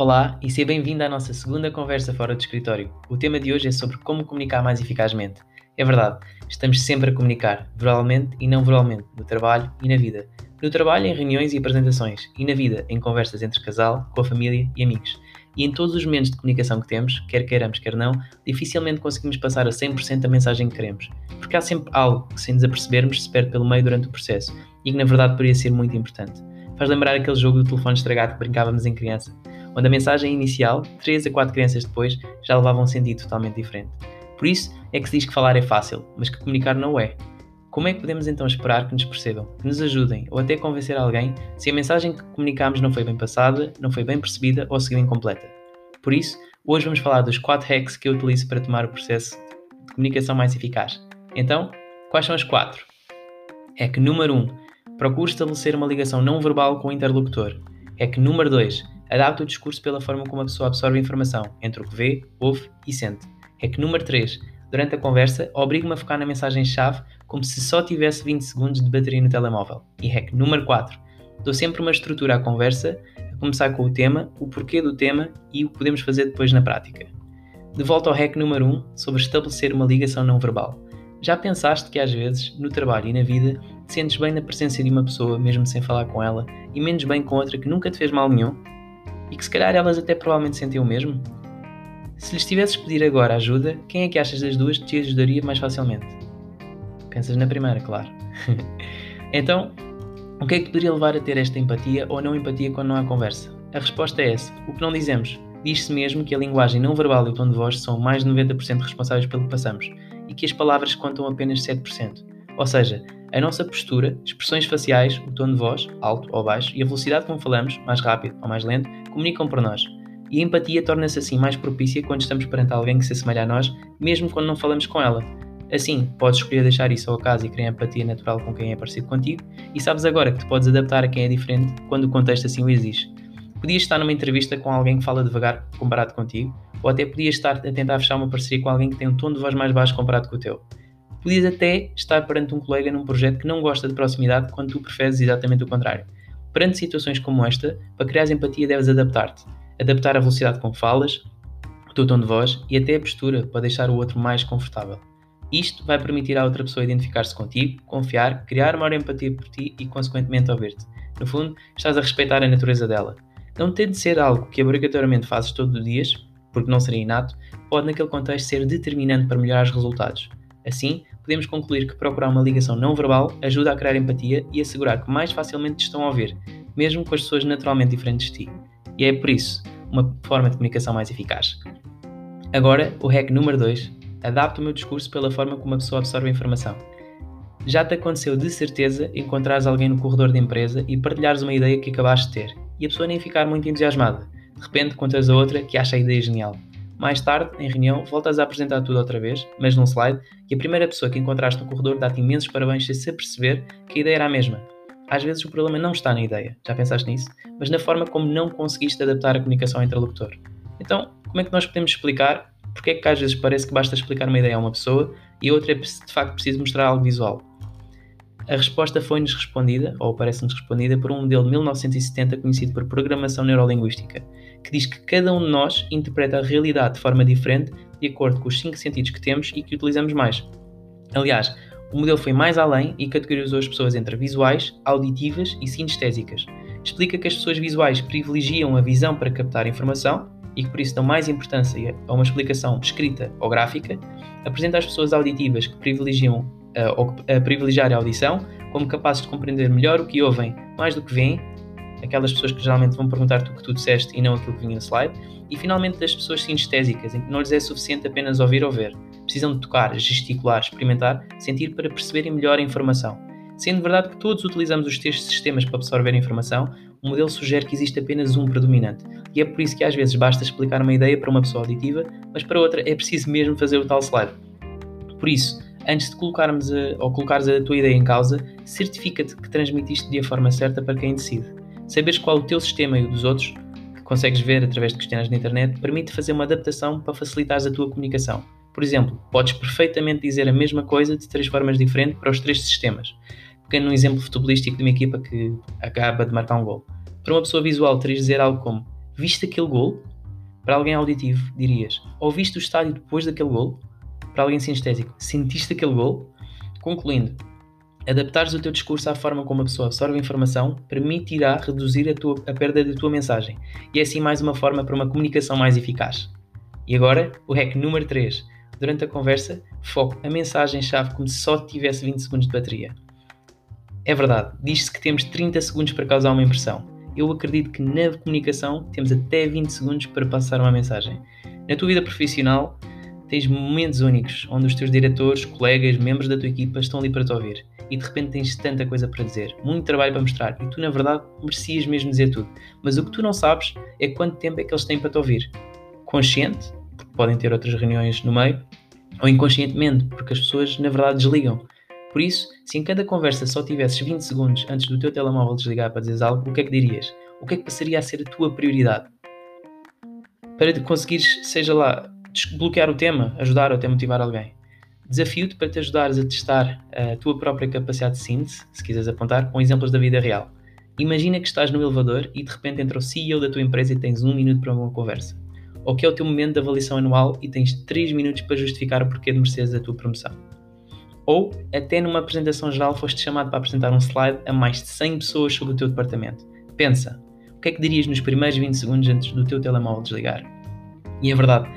Olá e seja bem-vindo à nossa segunda conversa fora do escritório. O tema de hoje é sobre como comunicar mais eficazmente. É verdade, estamos sempre a comunicar, verbalmente e não verbalmente, no trabalho e na vida. No trabalho, em reuniões e apresentações, e na vida, em conversas entre casal, com a família e amigos. E em todos os momentos de comunicação que temos, quer queiramos, quer não, dificilmente conseguimos passar a 100% a mensagem que queremos, porque há sempre algo que, sem nos apercebermos, se perde pelo meio durante o processo e que na verdade poderia ser muito importante. Faz lembrar aquele jogo do telefone estragado que brincávamos em criança onde a mensagem inicial, 3 a 4 crianças depois, já levava um sentido totalmente diferente. Por isso é que se diz que falar é fácil, mas que comunicar não é. Como é que podemos então esperar que nos percebam, que nos ajudem ou até convencer alguém se a mensagem que comunicamos não foi bem passada, não foi bem percebida ou seguiu incompleta? Por isso, hoje vamos falar dos 4 hacks que eu utilizo para tomar o processo de comunicação mais eficaz. Então, quais são as 4? Hack número 1. Procure estabelecer uma ligação não verbal com o interlocutor. Hack número 2 Adapta o discurso pela forma como a pessoa absorve a informação, entre o que vê, ouve e sente. É que número 3. Durante a conversa, obriga-me a focar na mensagem-chave como se só tivesse 20 segundos de bateria no telemóvel. E hack número 4. Dou sempre uma estrutura à conversa, a começar com o tema, o porquê do tema e o que podemos fazer depois na prática. De volta ao hack número 1 sobre estabelecer uma ligação não verbal. Já pensaste que às vezes, no trabalho e na vida, te sentes bem na presença de uma pessoa, mesmo sem falar com ela, e menos bem com outra que nunca te fez mal nenhum? E que se calhar elas até provavelmente sentiam o mesmo? Se lhes tivesses pedir agora ajuda, quem é que achas das duas te ajudaria mais facilmente? Pensas na primeira, claro. então, o que é que poderia levar a ter esta empatia ou não empatia quando não há conversa? A resposta é essa. O que não dizemos. Diz-se mesmo que a linguagem não verbal e o tom de voz são mais de 90% responsáveis pelo que passamos e que as palavras contam apenas 7%. Ou seja, a nossa postura, expressões faciais, o tom de voz, alto ou baixo, e a velocidade como falamos, mais rápido ou mais lento, comunicam por nós. E a empatia torna-se assim mais propícia quando estamos perante alguém que se assemelha a nós, mesmo quando não falamos com ela. Assim, podes escolher deixar isso ao acaso e criar empatia natural com quem é parecido contigo, e sabes agora que te podes adaptar a quem é diferente quando o contexto assim o exige. Podias estar numa entrevista com alguém que fala devagar comparado contigo, ou até podias estar a tentar fechar uma parceria com alguém que tem um tom de voz mais baixo comparado com o teu. Podias até estar perante um colega num projeto que não gosta de proximidade quando tu preferes exatamente o contrário. Perante situações como esta, para criar empatia deves adaptar-te. Adaptar a velocidade com que falas, o teu tom de voz e até a postura para deixar o outro mais confortável. Isto vai permitir à outra pessoa identificar-se contigo, confiar, criar maior empatia por ti e, consequentemente, ouvir-te. No fundo, estás a respeitar a natureza dela. Não tem de ser algo que obrigatoriamente fazes todos os dias, porque não seria inato, pode naquele contexto ser determinante para melhorar os resultados. Assim, podemos concluir que procurar uma ligação não verbal ajuda a criar empatia e assegurar que mais facilmente te estão a ouvir, mesmo com as pessoas naturalmente diferentes de ti. E é por isso uma forma de comunicação mais eficaz. Agora, o hack número 2. Adapta o meu discurso pela forma como a pessoa absorve a informação. Já te aconteceu de certeza encontrares alguém no corredor da empresa e partilhares uma ideia que acabaste de ter, e a pessoa nem ficar muito entusiasmada. De repente contas a outra que acha a ideia genial. Mais tarde, em reunião, voltas a apresentar tudo outra vez, mas num slide, e a primeira pessoa que encontraste no corredor dá-te imensos parabéns sem se perceber que a ideia era a mesma. Às vezes o problema não está na ideia, já pensaste nisso? Mas na forma como não conseguiste adaptar a comunicação ao interlocutor. Então, como é que nós podemos explicar porque é que às vezes parece que basta explicar uma ideia a uma pessoa e a outra é de facto preciso mostrar algo visual? A resposta foi-nos respondida, ou parece-nos respondida, por um modelo de 1970 conhecido por Programação Neurolinguística, que diz que cada um de nós interpreta a realidade de forma diferente de acordo com os cinco sentidos que temos e que utilizamos mais. Aliás, o modelo foi mais além e categorizou as pessoas entre visuais, auditivas e sinestésicas. Explica que as pessoas visuais privilegiam a visão para captar informação e que por isso dão mais importância a uma explicação escrita ou gráfica. Apresenta as pessoas auditivas que privilegiam a, a privilegiar a audição, como capazes de compreender melhor o que ouvem mais do que veem aquelas pessoas que geralmente vão perguntar-te o que tu disseste e não aquilo que vinha no slide, e finalmente das pessoas sinestésicas, em que não lhes é suficiente apenas ouvir ou ver, precisam de tocar, gesticular, experimentar, sentir para perceberem melhor a informação. Sendo verdade que todos utilizamos os três sistemas para absorver a informação, o modelo sugere que existe apenas um predominante, e é por isso que às vezes basta explicar uma ideia para uma pessoa auditiva, mas para outra é preciso mesmo fazer o tal slide. Por isso, antes de colocarmos a, ou colocares a tua ideia em causa, certifica-te que transmitiste de a forma certa para quem decide. Saberes qual o teu sistema e o dos outros, que consegues ver através de questionários na internet, permite fazer uma adaptação para facilitares a tua comunicação. Por exemplo, podes perfeitamente dizer a mesma coisa de três formas diferentes para os três sistemas. Pegando um exemplo futebolístico de uma equipa que acaba de marcar um gol. Para uma pessoa visual, terias de dizer algo como viste aquele gol? Para alguém auditivo, dirias: ouviste o estádio depois daquele gol? Para alguém sinestésico, sentiste aquele gol? Concluindo, adaptares o teu discurso à forma como a pessoa absorve a informação permitirá reduzir a, tua, a perda da tua mensagem e é assim mais uma forma para uma comunicação mais eficaz. E agora, o hack número 3. Durante a conversa, foco a mensagem-chave como se só tivesse 20 segundos de bateria. É verdade, diz-se que temos 30 segundos para causar uma impressão. Eu acredito que na comunicação temos até 20 segundos para passar uma mensagem. Na tua vida profissional, tens momentos únicos onde os teus diretores, colegas, membros da tua equipa estão ali para te ouvir e de repente tens tanta coisa para dizer, muito trabalho para mostrar e tu na verdade merecias mesmo dizer tudo. Mas o que tu não sabes é quanto tempo é que eles têm para te ouvir. Consciente, porque podem ter outras reuniões no meio, ou inconscientemente, porque as pessoas na verdade desligam. Por isso, se em cada conversa só tivesses 20 segundos antes do teu telemóvel desligar para dizeres algo, o que é que dirias? O que é que passaria a ser a tua prioridade? Para conseguires, seja lá, desbloquear o tema, ajudar ou até motivar alguém. Desafio-te para te ajudares a testar a tua própria capacidade de síntese, se quiseres apontar, com exemplos da vida real. Imagina que estás no elevador e de repente entra o CEO da tua empresa e tens um minuto para uma conversa. Ou que é o teu momento de avaliação anual e tens 3 minutos para justificar o porquê de mereceres a tua promoção. Ou, até numa apresentação geral, foste chamado para apresentar um slide a mais de 100 pessoas sobre o teu departamento. Pensa, o que é que dirias nos primeiros 20 segundos antes do teu telemóvel desligar? E é verdade,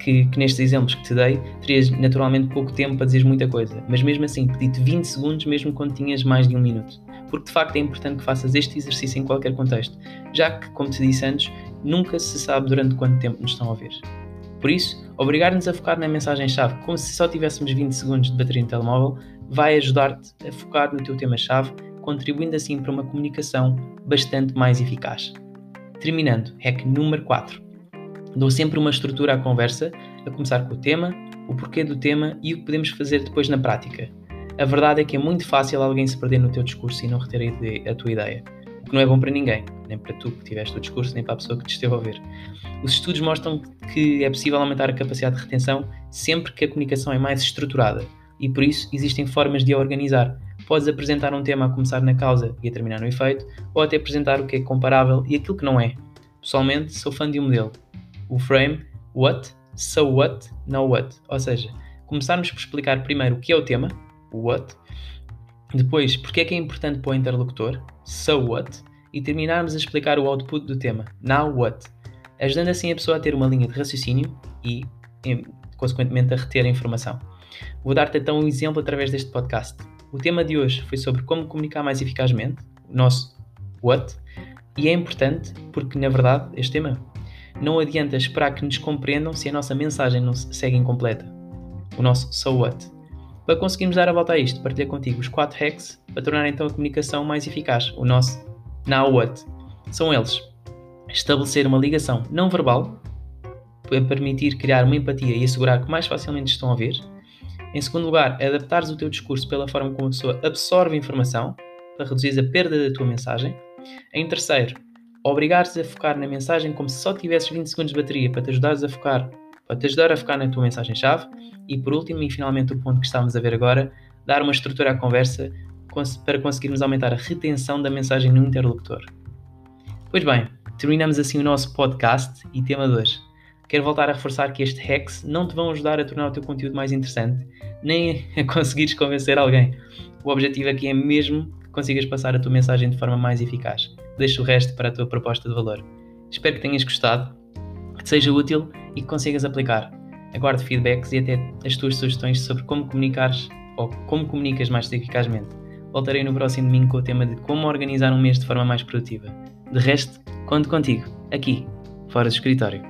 que, que, nestes exemplos que te dei, terias naturalmente pouco tempo para dizer muita coisa, mas mesmo assim pedi-te 20 segundos mesmo quando tinhas mais de um minuto. Porque de facto é importante que faças este exercício em qualquer contexto, já que, como te disse antes, nunca se sabe durante quanto tempo nos estão a ouvir. Por isso, obrigar-nos a focar na mensagem-chave como se só tivéssemos 20 segundos de bateria no telemóvel vai ajudar-te a focar no teu tema-chave, contribuindo assim para uma comunicação bastante mais eficaz. Terminando, hack número 4 Dou sempre uma estrutura à conversa, a começar com o tema, o porquê do tema e o que podemos fazer depois na prática. A verdade é que é muito fácil alguém se perder no teu discurso e não reter a, tua ideia, o que não é bom para ninguém, nem para tu que tiveste o discurso, nem para a pessoa que te esteve a ouvir. Os estudos mostram que é possível aumentar a capacidade de retenção sempre que a comunicação é mais estruturada e por isso existem formas de a organizar. Podes apresentar um tema a começar na causa e a terminar no efeito, ou até apresentar o que é comparável e aquilo que não é. Pessoalmente, sou fã de um modelo, o frame what, so what, now what. Ou seja, começarmos por explicar primeiro o que é o tema, o what, depois porque é que é importante para o interlocutor, so what, e terminarmos a explicar o output do tema, now what, ajudando assim a pessoa a ter uma linha de raciocínio e, consequentemente, a reter a informação. Vou dar-te então um exemplo através deste podcast. O tema de hoje foi sobre como comunicar mais eficazmente, o nosso what, e é importante porque, na verdade, este tema não adianta esperar que nos compreendam se a nossa mensagem não segue incompleta. O nosso so what. Para conseguirmos dar a volta a isto, partilho contigo os 4 hacks para tornar então a comunicação mais eficaz. O nosso now what. São eles: estabelecer uma ligação não verbal para permitir criar uma empatia e assegurar que mais facilmente estão a ver. Em segundo lugar, adaptares o teu discurso pela forma como a pessoa absorve informação para reduzir a perda da tua mensagem. Em terceiro, obrigares a focar na mensagem como se só tivesses 20 segundos de bateria para te ajudares a focar, para te ajudar a focar na tua mensagem-chave. E por último, e finalmente o ponto que estamos a ver agora, dar uma estrutura à conversa para conseguirmos aumentar a retenção da mensagem no interlocutor. Pois bem, terminamos assim o nosso podcast e tema de hoje. Quero voltar a reforçar que estes hacks não te vão ajudar a tornar o teu conteúdo mais interessante, nem a conseguires convencer alguém. O objetivo aqui é mesmo que consigas passar a tua mensagem de forma mais eficaz. Deixa o resto para a tua proposta de valor. Espero que tenhas gostado, que te seja útil e que consigas aplicar. Aguardo feedbacks e até as tuas sugestões sobre como comunicares ou como comunicas mais eficazmente. Voltarei no próximo domingo com o tema de como organizar um mês de forma mais produtiva. De resto, conto contigo, aqui, fora do escritório.